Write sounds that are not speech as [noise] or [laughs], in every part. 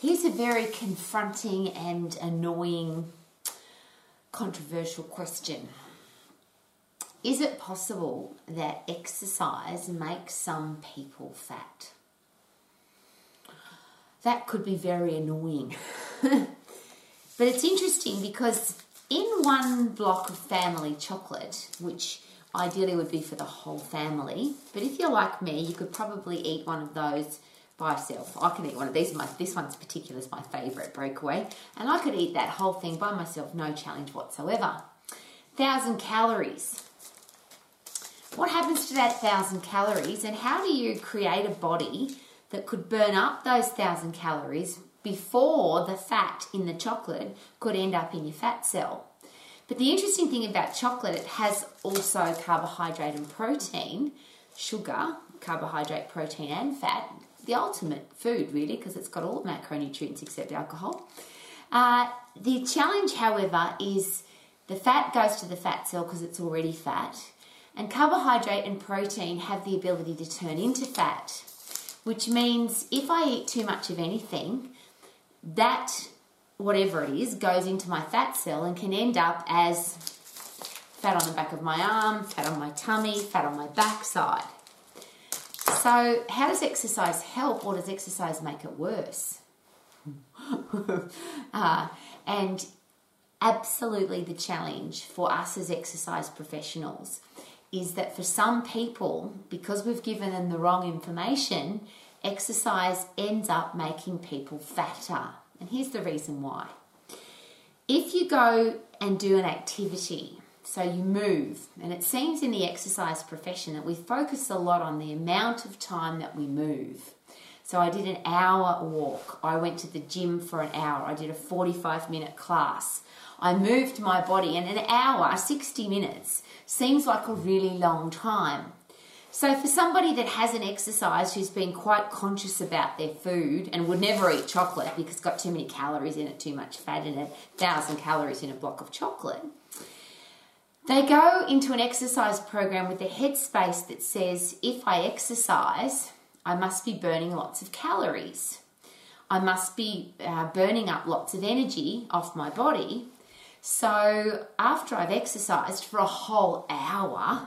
Here's a very confronting and annoying, controversial question. Is it possible that exercise makes some people fat? That could be very annoying. [laughs] but it's interesting because in one block of family chocolate, which ideally would be for the whole family, but if you're like me, you could probably eat one of those by yourself. I can eat one of these. My, this one's particular is my favourite breakaway, and I could eat that whole thing by myself, no challenge whatsoever. Thousand calories. What happens to that thousand calories, and how do you create a body that could burn up those thousand calories before the fat in the chocolate could end up in your fat cell? But the interesting thing about chocolate, it has also carbohydrate and protein, sugar, carbohydrate, protein, and fat. The ultimate food, really, because it's got all the macronutrients except alcohol. Uh, the challenge, however, is the fat goes to the fat cell because it's already fat, and carbohydrate and protein have the ability to turn into fat, which means if I eat too much of anything, that whatever it is goes into my fat cell and can end up as fat on the back of my arm, fat on my tummy, fat on my backside. So, how does exercise help or does exercise make it worse? [laughs] uh, and absolutely the challenge for us as exercise professionals is that for some people, because we've given them the wrong information, exercise ends up making people fatter. And here's the reason why. If you go and do an activity, so you move, and it seems in the exercise profession that we focus a lot on the amount of time that we move. So I did an hour walk. I went to the gym for an hour. I did a 45 minute class. I moved my body, and an hour, 60 minutes, seems like a really long time. So, for somebody that hasn't exercised, who's been quite conscious about their food and would never eat chocolate because it's got too many calories in it, too much fat in it, thousand calories in a block of chocolate, they go into an exercise program with a headspace that says, if I exercise, I must be burning lots of calories. I must be uh, burning up lots of energy off my body so after I've exercised for a whole hour,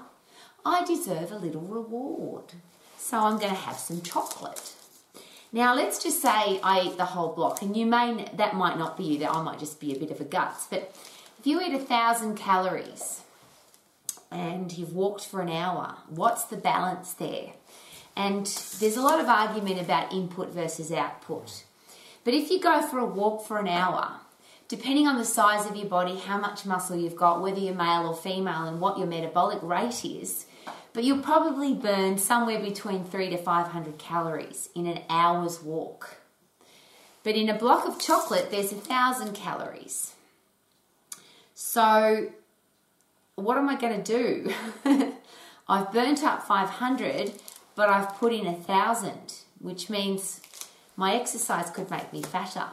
I deserve a little reward. So I'm going to have some chocolate. Now let's just say I eat the whole block, and you may that might not be you. That I might just be a bit of a guts. But if you eat a thousand calories and you've walked for an hour, what's the balance there? And there's a lot of argument about input versus output. But if you go for a walk for an hour depending on the size of your body, how much muscle you've got, whether you're male or female, and what your metabolic rate is, but you'll probably burn somewhere between three to 500 calories in an hour's walk. But in a block of chocolate, there's a thousand calories. So, what am I going to do? [laughs] I've burnt up 500, but I've put in a thousand, which means my exercise could make me fatter.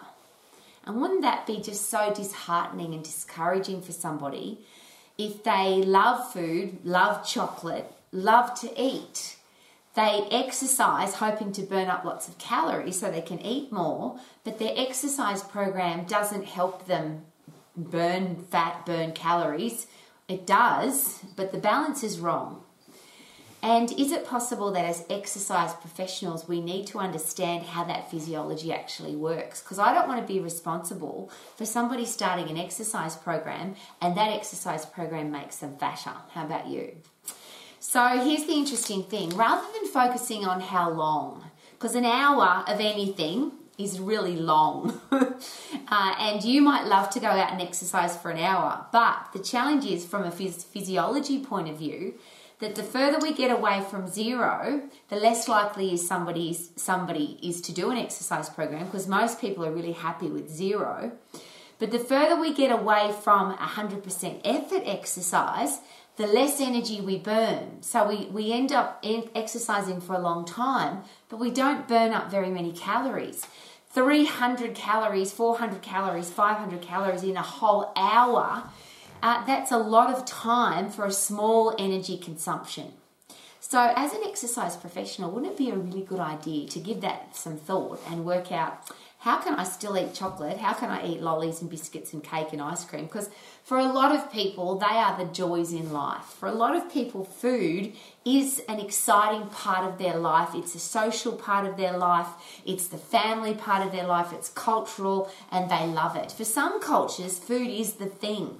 And wouldn't that be just so disheartening and discouraging for somebody if they love food, love chocolate, love to eat? They exercise hoping to burn up lots of calories so they can eat more, but their exercise program doesn't help them burn fat, burn calories. It does, but the balance is wrong. And is it possible that as exercise professionals, we need to understand how that physiology actually works? Because I don't want to be responsible for somebody starting an exercise program and that exercise program makes them fatter. How about you? So here's the interesting thing rather than focusing on how long, because an hour of anything is really long. [laughs] uh, and you might love to go out and exercise for an hour, but the challenge is from a phys- physiology point of view that the further we get away from zero, the less likely is somebody's somebody is to do an exercise program because most people are really happy with zero. But the further we get away from 100% effort exercise, the less energy we burn. So we, we end up exercising for a long time, but we don't burn up very many calories. 300 calories, 400 calories, 500 calories in a whole hour uh, that's a lot of time for a small energy consumption. So, as an exercise professional, wouldn't it be a really good idea to give that some thought and work out how can I still eat chocolate? How can I eat lollies and biscuits and cake and ice cream? Because for a lot of people, they are the joys in life. For a lot of people, food is an exciting part of their life. It's a social part of their life. It's the family part of their life. It's cultural and they love it. For some cultures, food is the thing.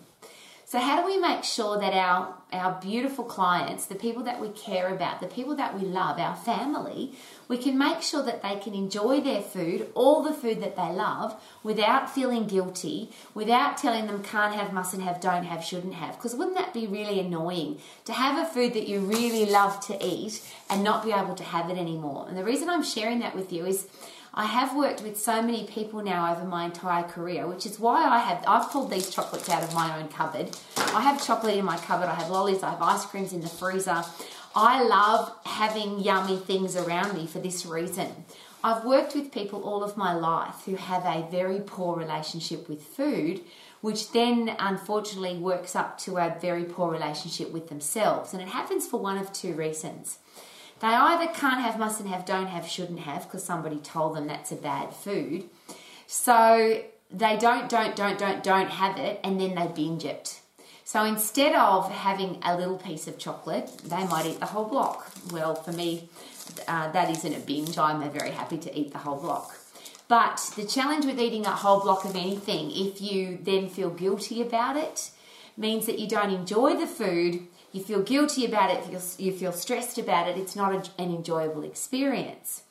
So, how do we make sure that our, our beautiful clients, the people that we care about, the people that we love, our family, we can make sure that they can enjoy their food, all the food that they love, without feeling guilty, without telling them can't have, mustn't have, don't have, shouldn't have? Because wouldn't that be really annoying to have a food that you really love to eat and not be able to have it anymore? And the reason I'm sharing that with you is I have worked with so many people now over my entire career, which is why I have I've pulled these chocolates out of my own cupboard. I have chocolate in my cupboard, I have lollies, I have ice creams in the freezer. I love having yummy things around me for this reason. I've worked with people all of my life who have a very poor relationship with food, which then unfortunately works up to a very poor relationship with themselves. And it happens for one of two reasons. They either can't have, mustn't have, don't have, shouldn't have because somebody told them that's a bad food. So they don't, don't, don't, don't, don't have it and then they binge it. So instead of having a little piece of chocolate, they might eat the whole block. Well, for me, uh, that isn't a binge. I'm very happy to eat the whole block. But the challenge with eating a whole block of anything, if you then feel guilty about it, means that you don't enjoy the food you feel guilty about it, you feel stressed about it, it's not an enjoyable experience.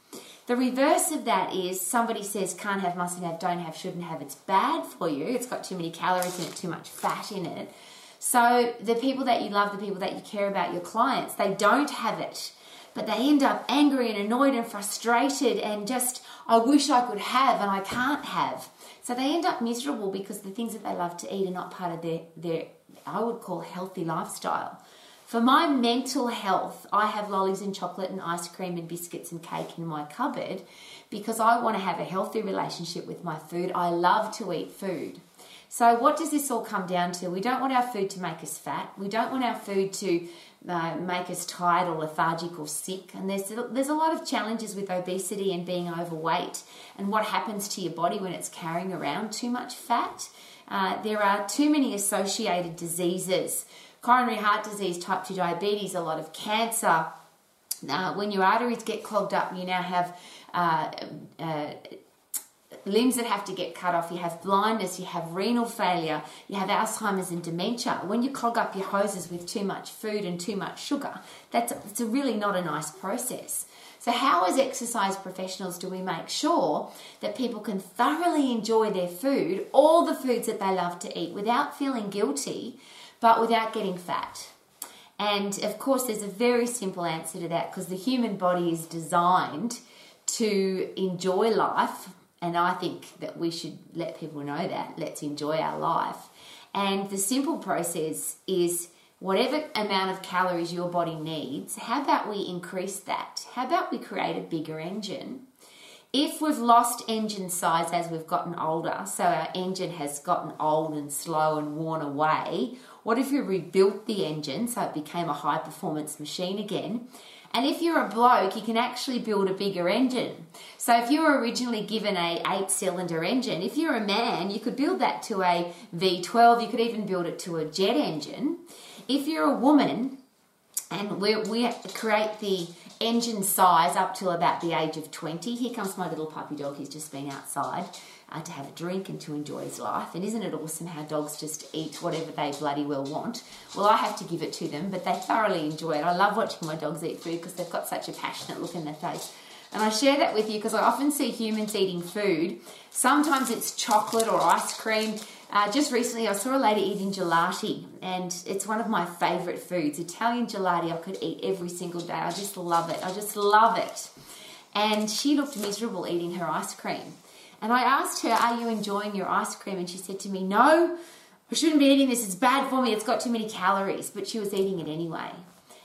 The reverse of that is somebody says can't have, mustn't have, don't have, shouldn't have, it's bad for you, it's got too many calories in it, too much fat in it. So the people that you love, the people that you care about, your clients, they don't have it, but they end up angry and annoyed and frustrated and just, I wish I could have and I can't have. So they end up miserable because the things that they love to eat are not part of their, their I would call healthy lifestyle. For my mental health, I have lollies and chocolate and ice cream and biscuits and cake in my cupboard because I want to have a healthy relationship with my food. I love to eat food. So, what does this all come down to? We don't want our food to make us fat. We don't want our food to uh, make us tired or lethargic or sick. And there's there's a lot of challenges with obesity and being overweight, and what happens to your body when it's carrying around too much fat. Uh, there are too many associated diseases coronary heart disease, type 2 diabetes, a lot of cancer. Uh, when your arteries get clogged up, you now have uh, uh, limbs that have to get cut off, you have blindness, you have renal failure, you have Alzheimer's and dementia. When you clog up your hoses with too much food and too much sugar, that's, that's really not a nice process. So, how, as exercise professionals, do we make sure that people can thoroughly enjoy their food, all the foods that they love to eat, without feeling guilty but without getting fat. And of course, there's a very simple answer to that because the human body is designed to enjoy life. And I think that we should let people know that. Let's enjoy our life. And the simple process is whatever amount of calories your body needs, how about we increase that? How about we create a bigger engine? If we've lost engine size as we've gotten older, so our engine has gotten old and slow and worn away, what if you rebuilt the engine so it became a high performance machine again? And if you're a bloke, you can actually build a bigger engine. So if you were originally given a 8 cylinder engine, if you're a man, you could build that to a V12, you could even build it to a jet engine. If you're a woman, and we, we create the engine size up till about the age of 20. Here comes my little puppy dog, he's just been outside uh, to have a drink and to enjoy his life. And isn't it awesome how dogs just eat whatever they bloody well want? Well, I have to give it to them, but they thoroughly enjoy it. I love watching my dogs eat food because they've got such a passionate look in their face. And I share that with you because I often see humans eating food. Sometimes it's chocolate or ice cream. Uh, just recently, I saw a lady eating gelati, and it's one of my favourite foods. Italian gelati, I could eat every single day. I just love it. I just love it. And she looked miserable eating her ice cream. And I asked her, Are you enjoying your ice cream? And she said to me, No, I shouldn't be eating this. It's bad for me. It's got too many calories. But she was eating it anyway.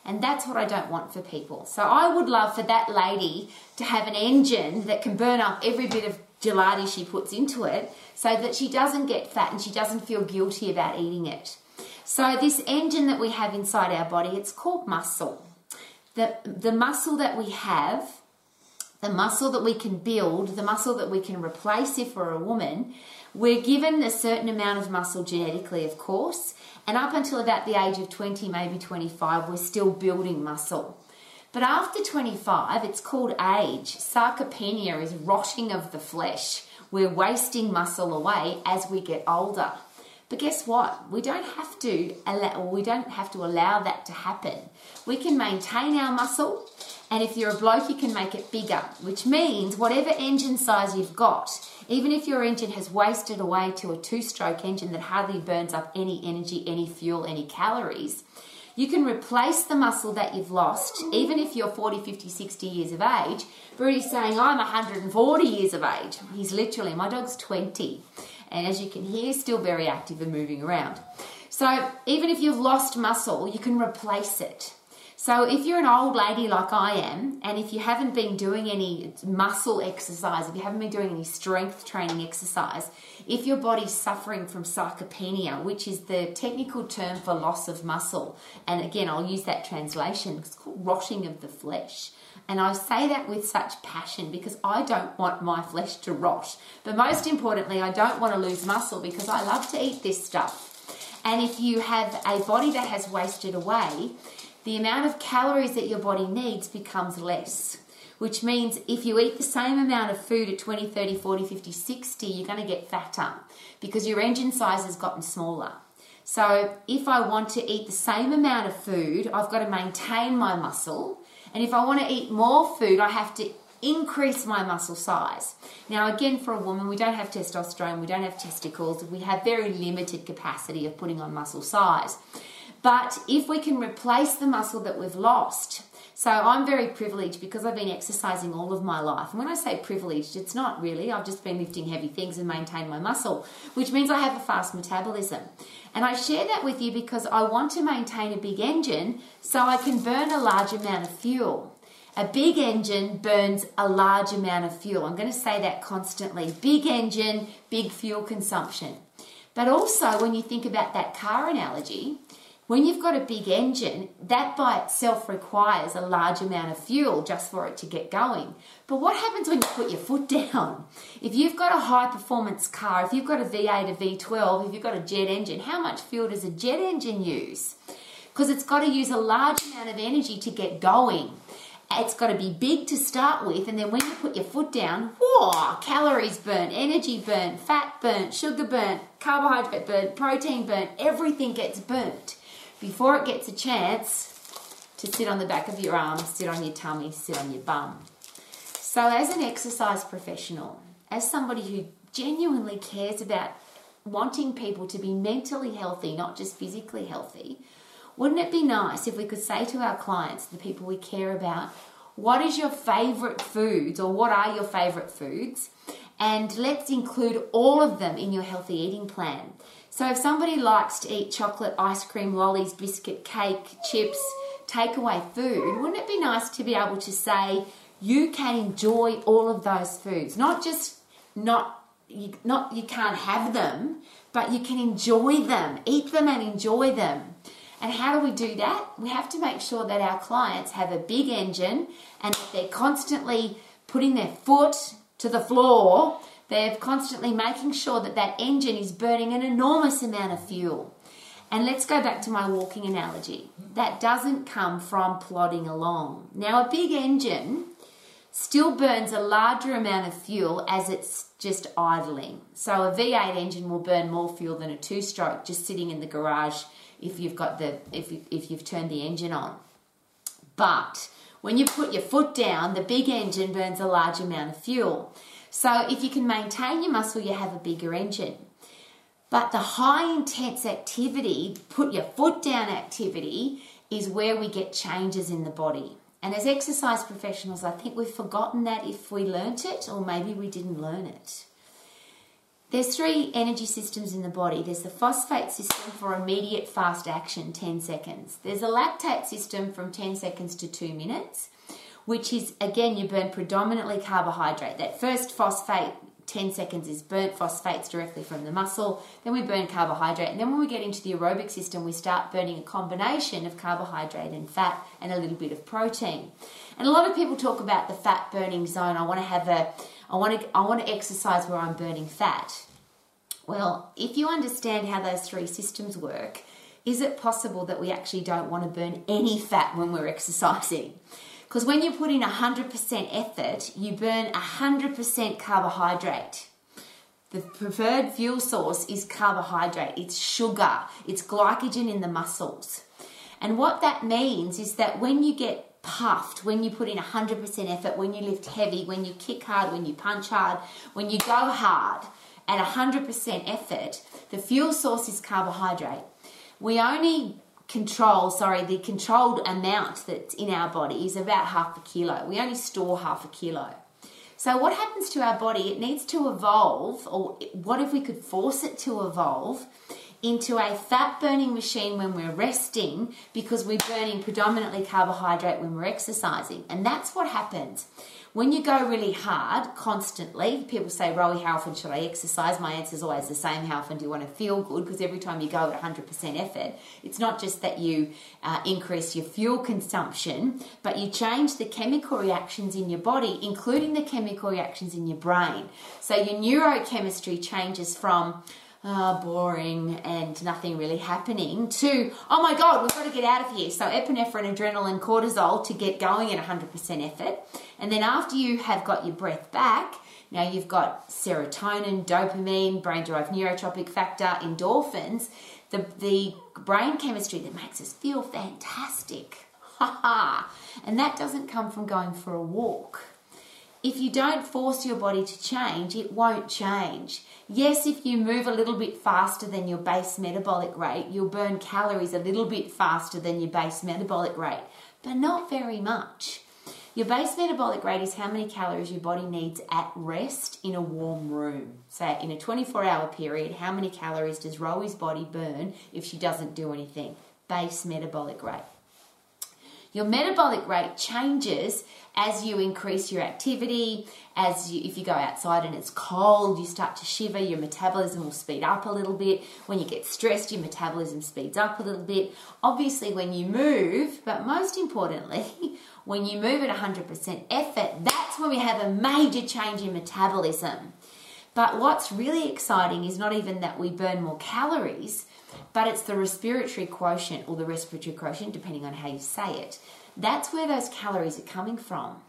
And that's what I don't want for people. So I would love for that lady to have an engine that can burn up every bit of gelati she puts into it so that she doesn't get fat and she doesn't feel guilty about eating it. So this engine that we have inside our body, it's called muscle. the, the muscle that we have, the muscle that we can build, the muscle that we can replace if we're a woman, we're given a certain amount of muscle genetically, of course, and up until about the age of 20, maybe 25, we're still building muscle. But after 25, it's called age. Sarcopenia is rotting of the flesh. We're wasting muscle away as we get older. But guess what? We don't have to allow, we don't have to allow that to happen. We can maintain our muscle, and if you're a bloke, you can make it bigger, which means whatever engine size you've got, even if your engine has wasted away to a two-stroke engine that hardly burns up any energy, any fuel, any calories, you can replace the muscle that you've lost, even if you're 40, 50, 60 years of age. Brody's saying, I'm 140 years of age. He's literally, my dog's 20 and as you can hear, still very active and moving around. So even if you've lost muscle, you can replace it. So if you're an old lady like I am, and if you haven't been doing any muscle exercise, if you haven't been doing any strength training exercise, if your body's suffering from sarcopenia, which is the technical term for loss of muscle, and again, I'll use that translation, it's called rotting of the flesh. And I say that with such passion because I don't want my flesh to rot. But most importantly, I don't want to lose muscle because I love to eat this stuff. And if you have a body that has wasted away, the amount of calories that your body needs becomes less. Which means if you eat the same amount of food at 20, 30, 40, 50, 60, you're going to get fatter because your engine size has gotten smaller. So if I want to eat the same amount of food, I've got to maintain my muscle and if I want to eat more food, I have to increase my muscle size. Now, again, for a woman, we don't have testosterone, we don't have testicles, we have very limited capacity of putting on muscle size. But if we can replace the muscle that we've lost, so I'm very privileged because I've been exercising all of my life. And when I say privileged, it's not really. I've just been lifting heavy things and maintained my muscle, which means I have a fast metabolism. And I share that with you because I want to maintain a big engine so I can burn a large amount of fuel. A big engine burns a large amount of fuel. I'm going to say that constantly. Big engine, big fuel consumption. But also, when you think about that car analogy, when you've got a big engine, that by itself requires a large amount of fuel just for it to get going. But what happens when you put your foot [laughs] down? If you've got a high performance car, if you've got a V8, a V12, if you've got a jet engine, how much fuel does a jet engine use? Because it's got to use a large amount of energy to get going. It's got to be big to start with, and then when you put your foot down, whoa, calories burnt, energy burnt, fat burnt, sugar burnt, carbohydrate burnt, protein burnt, everything gets burnt before it gets a chance to sit on the back of your arm, sit on your tummy, sit on your bum. So, as an exercise professional, as somebody who genuinely cares about wanting people to be mentally healthy, not just physically healthy, wouldn't it be nice if we could say to our clients, the people we care about, what is your favorite foods or what are your favorite foods? And let's include all of them in your healthy eating plan. So if somebody likes to eat chocolate, ice cream, lollies, biscuit, cake, chips, takeaway food, wouldn't it be nice to be able to say you can enjoy all of those foods, not just not you, not you can't have them, but you can enjoy them, eat them and enjoy them. And how do we do that? We have to make sure that our clients have a big engine and that they're constantly putting their foot to the floor they're constantly making sure that that engine is burning an enormous amount of fuel. And let's go back to my walking analogy. That doesn't come from plodding along. Now, a big engine still burns a larger amount of fuel as it's just idling. So, a V8 engine will burn more fuel than a two stroke just sitting in the garage if you've got the if, if you've turned the engine on. But when you put your foot down, the big engine burns a large amount of fuel. So if you can maintain your muscle, you have a bigger engine. But the high intense activity, put your foot down activity, is where we get changes in the body. And as exercise professionals, I think we've forgotten that if we learnt it, or maybe we didn't learn it. There's three energy systems in the body. There's the phosphate system for immediate fast action, 10 seconds. There's a lactate system from 10 seconds to 2 minutes which is again you burn predominantly carbohydrate. That first phosphate 10 seconds is burnt phosphates directly from the muscle. Then we burn carbohydrate. And then when we get into the aerobic system, we start burning a combination of carbohydrate and fat and a little bit of protein. And a lot of people talk about the fat burning zone. I want to have a I want to I want to exercise where I'm burning fat. Well, if you understand how those three systems work, is it possible that we actually don't want to burn any fat when we're [laughs] exercising? Because when you put in 100% effort, you burn 100% carbohydrate. The preferred fuel source is carbohydrate, it's sugar, it's glycogen in the muscles. And what that means is that when you get puffed, when you put in 100% effort, when you lift heavy, when you kick hard, when you punch hard, when you go hard at 100% effort, the fuel source is carbohydrate. We only control, sorry, the controlled amount that's in our body is about half a kilo. We only store half a kilo. So, what happens to our body? It needs to evolve, or what if we could force it to evolve into a fat burning machine when we're resting because we're burning predominantly carbohydrate when we're exercising? And that's what happens. When you go really hard constantly, people say, Rowie, how often should I exercise? My answer is always the same how often do you want to feel good? Because every time you go at 100% effort, it's not just that you uh, increase your fuel consumption, but you change the chemical reactions in your body, including the chemical reactions in your brain. So your neurochemistry changes from oh, boring and nothing really happening to, oh my God, we've got to get out of here. So epinephrine, adrenaline, cortisol to get going at 100% effort. And then after you have got your breath back, now you've got serotonin, dopamine, brain derived neurotrophic factor, endorphins, the, the brain chemistry that makes us feel fantastic. Ha ha! And that doesn't come from going for a walk. If you don't force your body to change, it won't change. Yes, if you move a little bit faster than your base metabolic rate, you'll burn calories a little bit faster than your base metabolic rate, but not very much. Your base metabolic rate is how many calories your body needs at rest in a warm room. So, in a 24 hour period, how many calories does Rowie's body burn if she doesn't do anything? Base metabolic rate. Your metabolic rate changes as you increase your activity, as you, if you go outside and it's cold, you start to shiver, your metabolism will speed up a little bit. When you get stressed, your metabolism speeds up a little bit. Obviously, when you move, but most importantly, [laughs] when you move at 100% effort, that's when we have a major change in metabolism. But what's really exciting is not even that we burn more calories, but it's the respiratory quotient or the respiratory quotient, depending on how you say it. That's where those calories are coming from.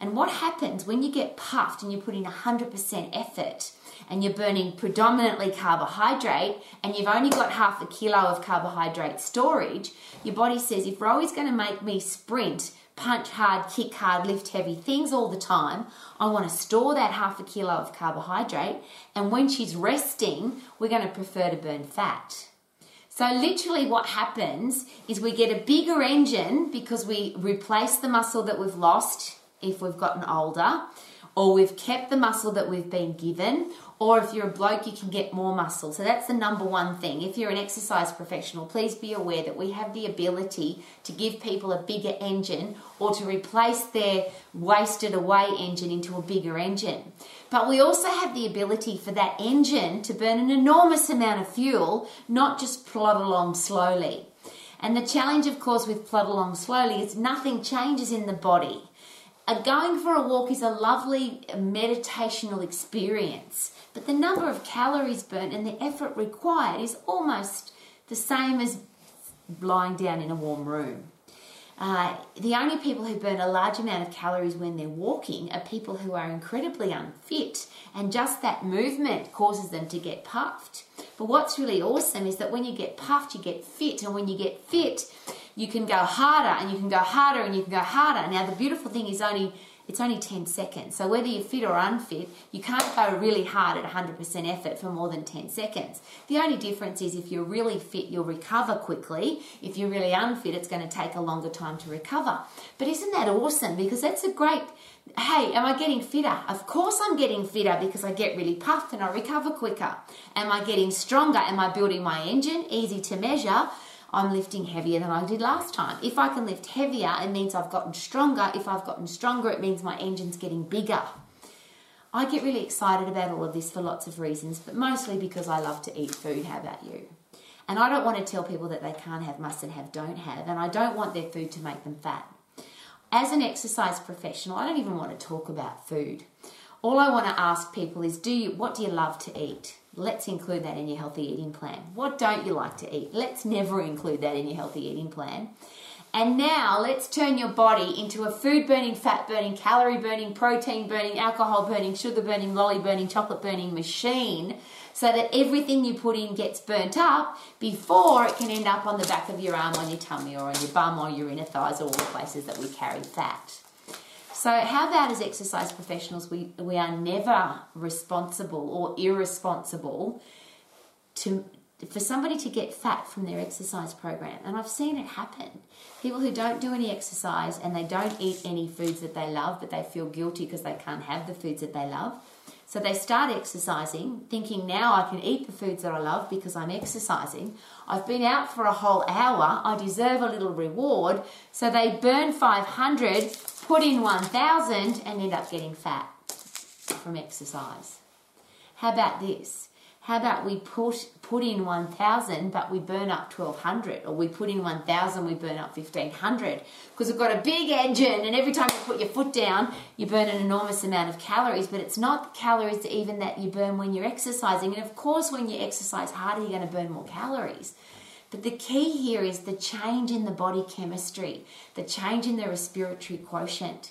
And what happens when you get puffed and you put in 100% effort and you're burning predominantly carbohydrate and you've only got half a kilo of carbohydrate storage, your body says, if Rowie's going to make me sprint, punch hard, kick hard, lift heavy things all the time, I want to store that half a kilo of carbohydrate. And when she's resting, we're going to prefer to burn fat. So, literally, what happens is we get a bigger engine because we replace the muscle that we've lost if we've gotten older, or we've kept the muscle that we've been given, or if you're a bloke, you can get more muscle. So that's the number one thing. If you're an exercise professional, please be aware that we have the ability to give people a bigger engine or to replace their wasted away engine into a bigger engine. But we also have the ability for that engine to burn an enormous amount of fuel, not just plod along slowly. And the challenge, of course, with plod along slowly is nothing changes in the body. Going for a walk is a lovely meditational experience but the number of calories burnt and the effort required is almost the same as lying down in a warm room. Uh, the only people who burn a large amount of calories when they're walking are people who are incredibly unfit, and just that movement causes them to get puffed. But what's really awesome is that when you get puffed, you get fit, and when you get fit, you can go harder and you can go harder and you can go harder. Now, the beautiful thing is only it's only 10 seconds. So whether you're fit or unfit, you can't go really hard at 100% effort for more than 10 seconds. The only difference is if you're really fit, you'll recover quickly. If you're really unfit, it's going to take a longer time to recover. But isn't that awesome? Because that's a great hey, am I getting fitter? Of course I'm getting fitter because I get really puffed and I recover quicker. Am I getting stronger? Am I building my engine? Easy to measure. I'm lifting heavier than I did last time. If I can lift heavier, it means I've gotten stronger. If I've gotten stronger, it means my engine's getting bigger. I get really excited about all of this for lots of reasons, but mostly because I love to eat food. How about you? And I don't want to tell people that they can't have, mustn't have, don't have, and I don't want their food to make them fat. As an exercise professional, I don't even want to talk about food. All I want to ask people is do you what do you love to eat? Let's include that in your healthy eating plan. What don't you like to eat? Let's never include that in your healthy eating plan. And now let's turn your body into a food burning, fat burning, calorie burning, protein burning, alcohol burning, sugar burning, lolly burning, chocolate burning machine so that everything you put in gets burnt up before it can end up on the back of your arm, on your tummy, or on your bum, or your inner thighs, or all the places that we carry fat. So, how about as exercise professionals, we, we are never responsible or irresponsible to, for somebody to get fat from their exercise program. And I've seen it happen. People who don't do any exercise and they don't eat any foods that they love, but they feel guilty because they can't have the foods that they love so they start exercising, thinking now I can eat the foods that I love because I'm exercising. I've been out for a whole hour, I deserve a little reward. So they burn 500, put in 1000, and end up getting fat from exercise. How about this? How about we put put in 1000 but we burn up 1200 or we put in 1000 we burn up 1500 because we've got a big engine and every time you put your foot down you burn an enormous amount of calories. But it's not calories even that you burn when you're exercising. And of course when you exercise harder you're going to burn more calories. But the key here is the change in the body chemistry the change in the respiratory quotient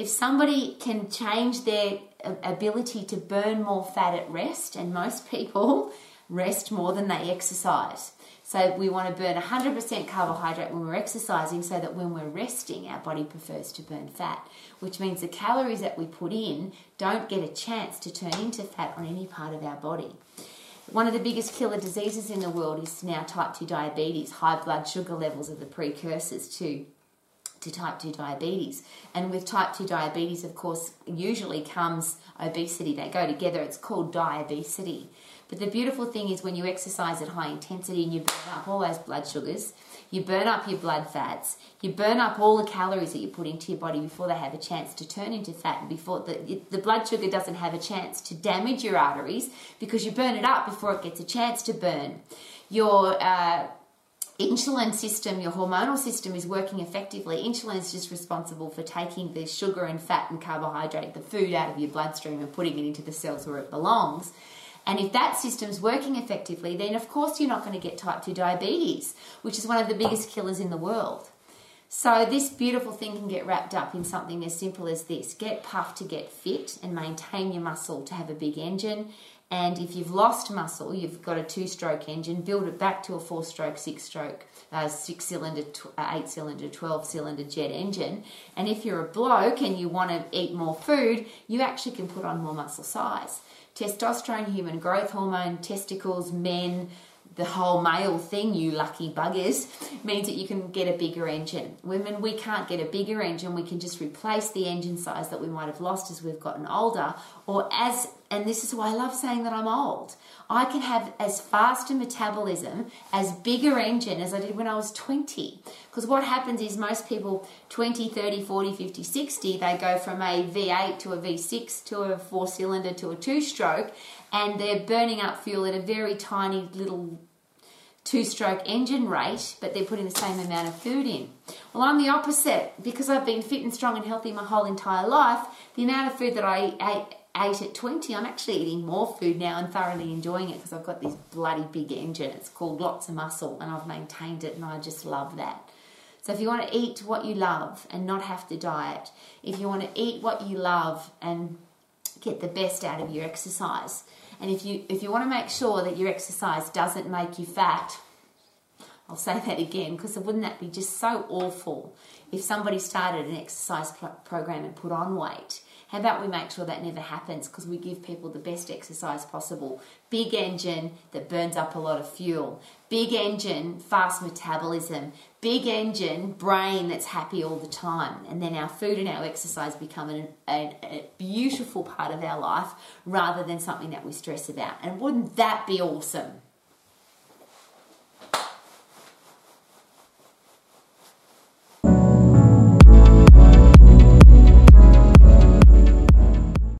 if somebody can change their ability to burn more fat at rest, and most people [laughs] rest more than they exercise. So we want to burn 100% carbohydrate when we're exercising so that when we're resting, our body prefers to burn fat, which means the calories that we put in don't get a chance to turn into fat on any part of our body. One of the biggest killer diseases in the world is now type 2 diabetes. High blood sugar levels are the precursors to to type 2 diabetes. And with type 2 diabetes, of course, usually comes obesity. They go together. It's called diabesity. But the beautiful thing is when you exercise at high intensity and you burn up all those blood sugars, you burn up your blood fats, you burn up all the calories that you put into your body before they have a chance to turn into fat, and before the, the blood sugar doesn't have a chance to damage your arteries because you burn it up before it gets a chance to burn. Your uh, insulin system, your hormonal system is working effectively. Insulin is just responsible for taking the sugar and fat and carbohydrate, the food out of your bloodstream and putting it into the cells where it belongs. And if that system's working effectively, then of course you're not going to get type 2 diabetes, which is one of the biggest killers in the world. So, this beautiful thing can get wrapped up in something as simple as this get puffed to get fit and maintain your muscle to have a big engine, and if you've lost muscle, you've got a two stroke engine, build it back to a four stroke, six stroke, uh, six cylinder, tw- uh, eight cylinder, 12 cylinder jet engine. And if you're a bloke and you want to eat more food, you actually can put on more muscle size. Testosterone, human growth hormone, testicles, men, the whole male thing, you lucky buggers, means that you can get a bigger engine. Women, we can't get a bigger engine. We can just replace the engine size that we might have lost as we've gotten older, or as, and this is why I love saying that I'm old. I can have as fast a metabolism, as bigger engine as I did when I was 20. Because what happens is most people 20, 30, 40, 50, 60, they go from a V8 to a V6 to a four cylinder to a two stroke, and they're burning up fuel at a very tiny little two stroke engine rate, but they're putting the same amount of food in. Well, I'm the opposite. Because I've been fit and strong and healthy my whole entire life, the amount of food that I ate ate at 20, I'm actually eating more food now and thoroughly enjoying it because I've got this bloody big engine. It's called Lots of Muscle and I've maintained it and I just love that. So if you want to eat what you love and not have to diet, if you want to eat what you love and get the best out of your exercise, and if you if you want to make sure that your exercise doesn't make you fat, I'll say that again because wouldn't that be just so awful if somebody started an exercise program and put on weight how about we make sure that never happens because we give people the best exercise possible? Big engine that burns up a lot of fuel, big engine, fast metabolism, big engine, brain that's happy all the time. And then our food and our exercise become an, a, a beautiful part of our life rather than something that we stress about. And wouldn't that be awesome?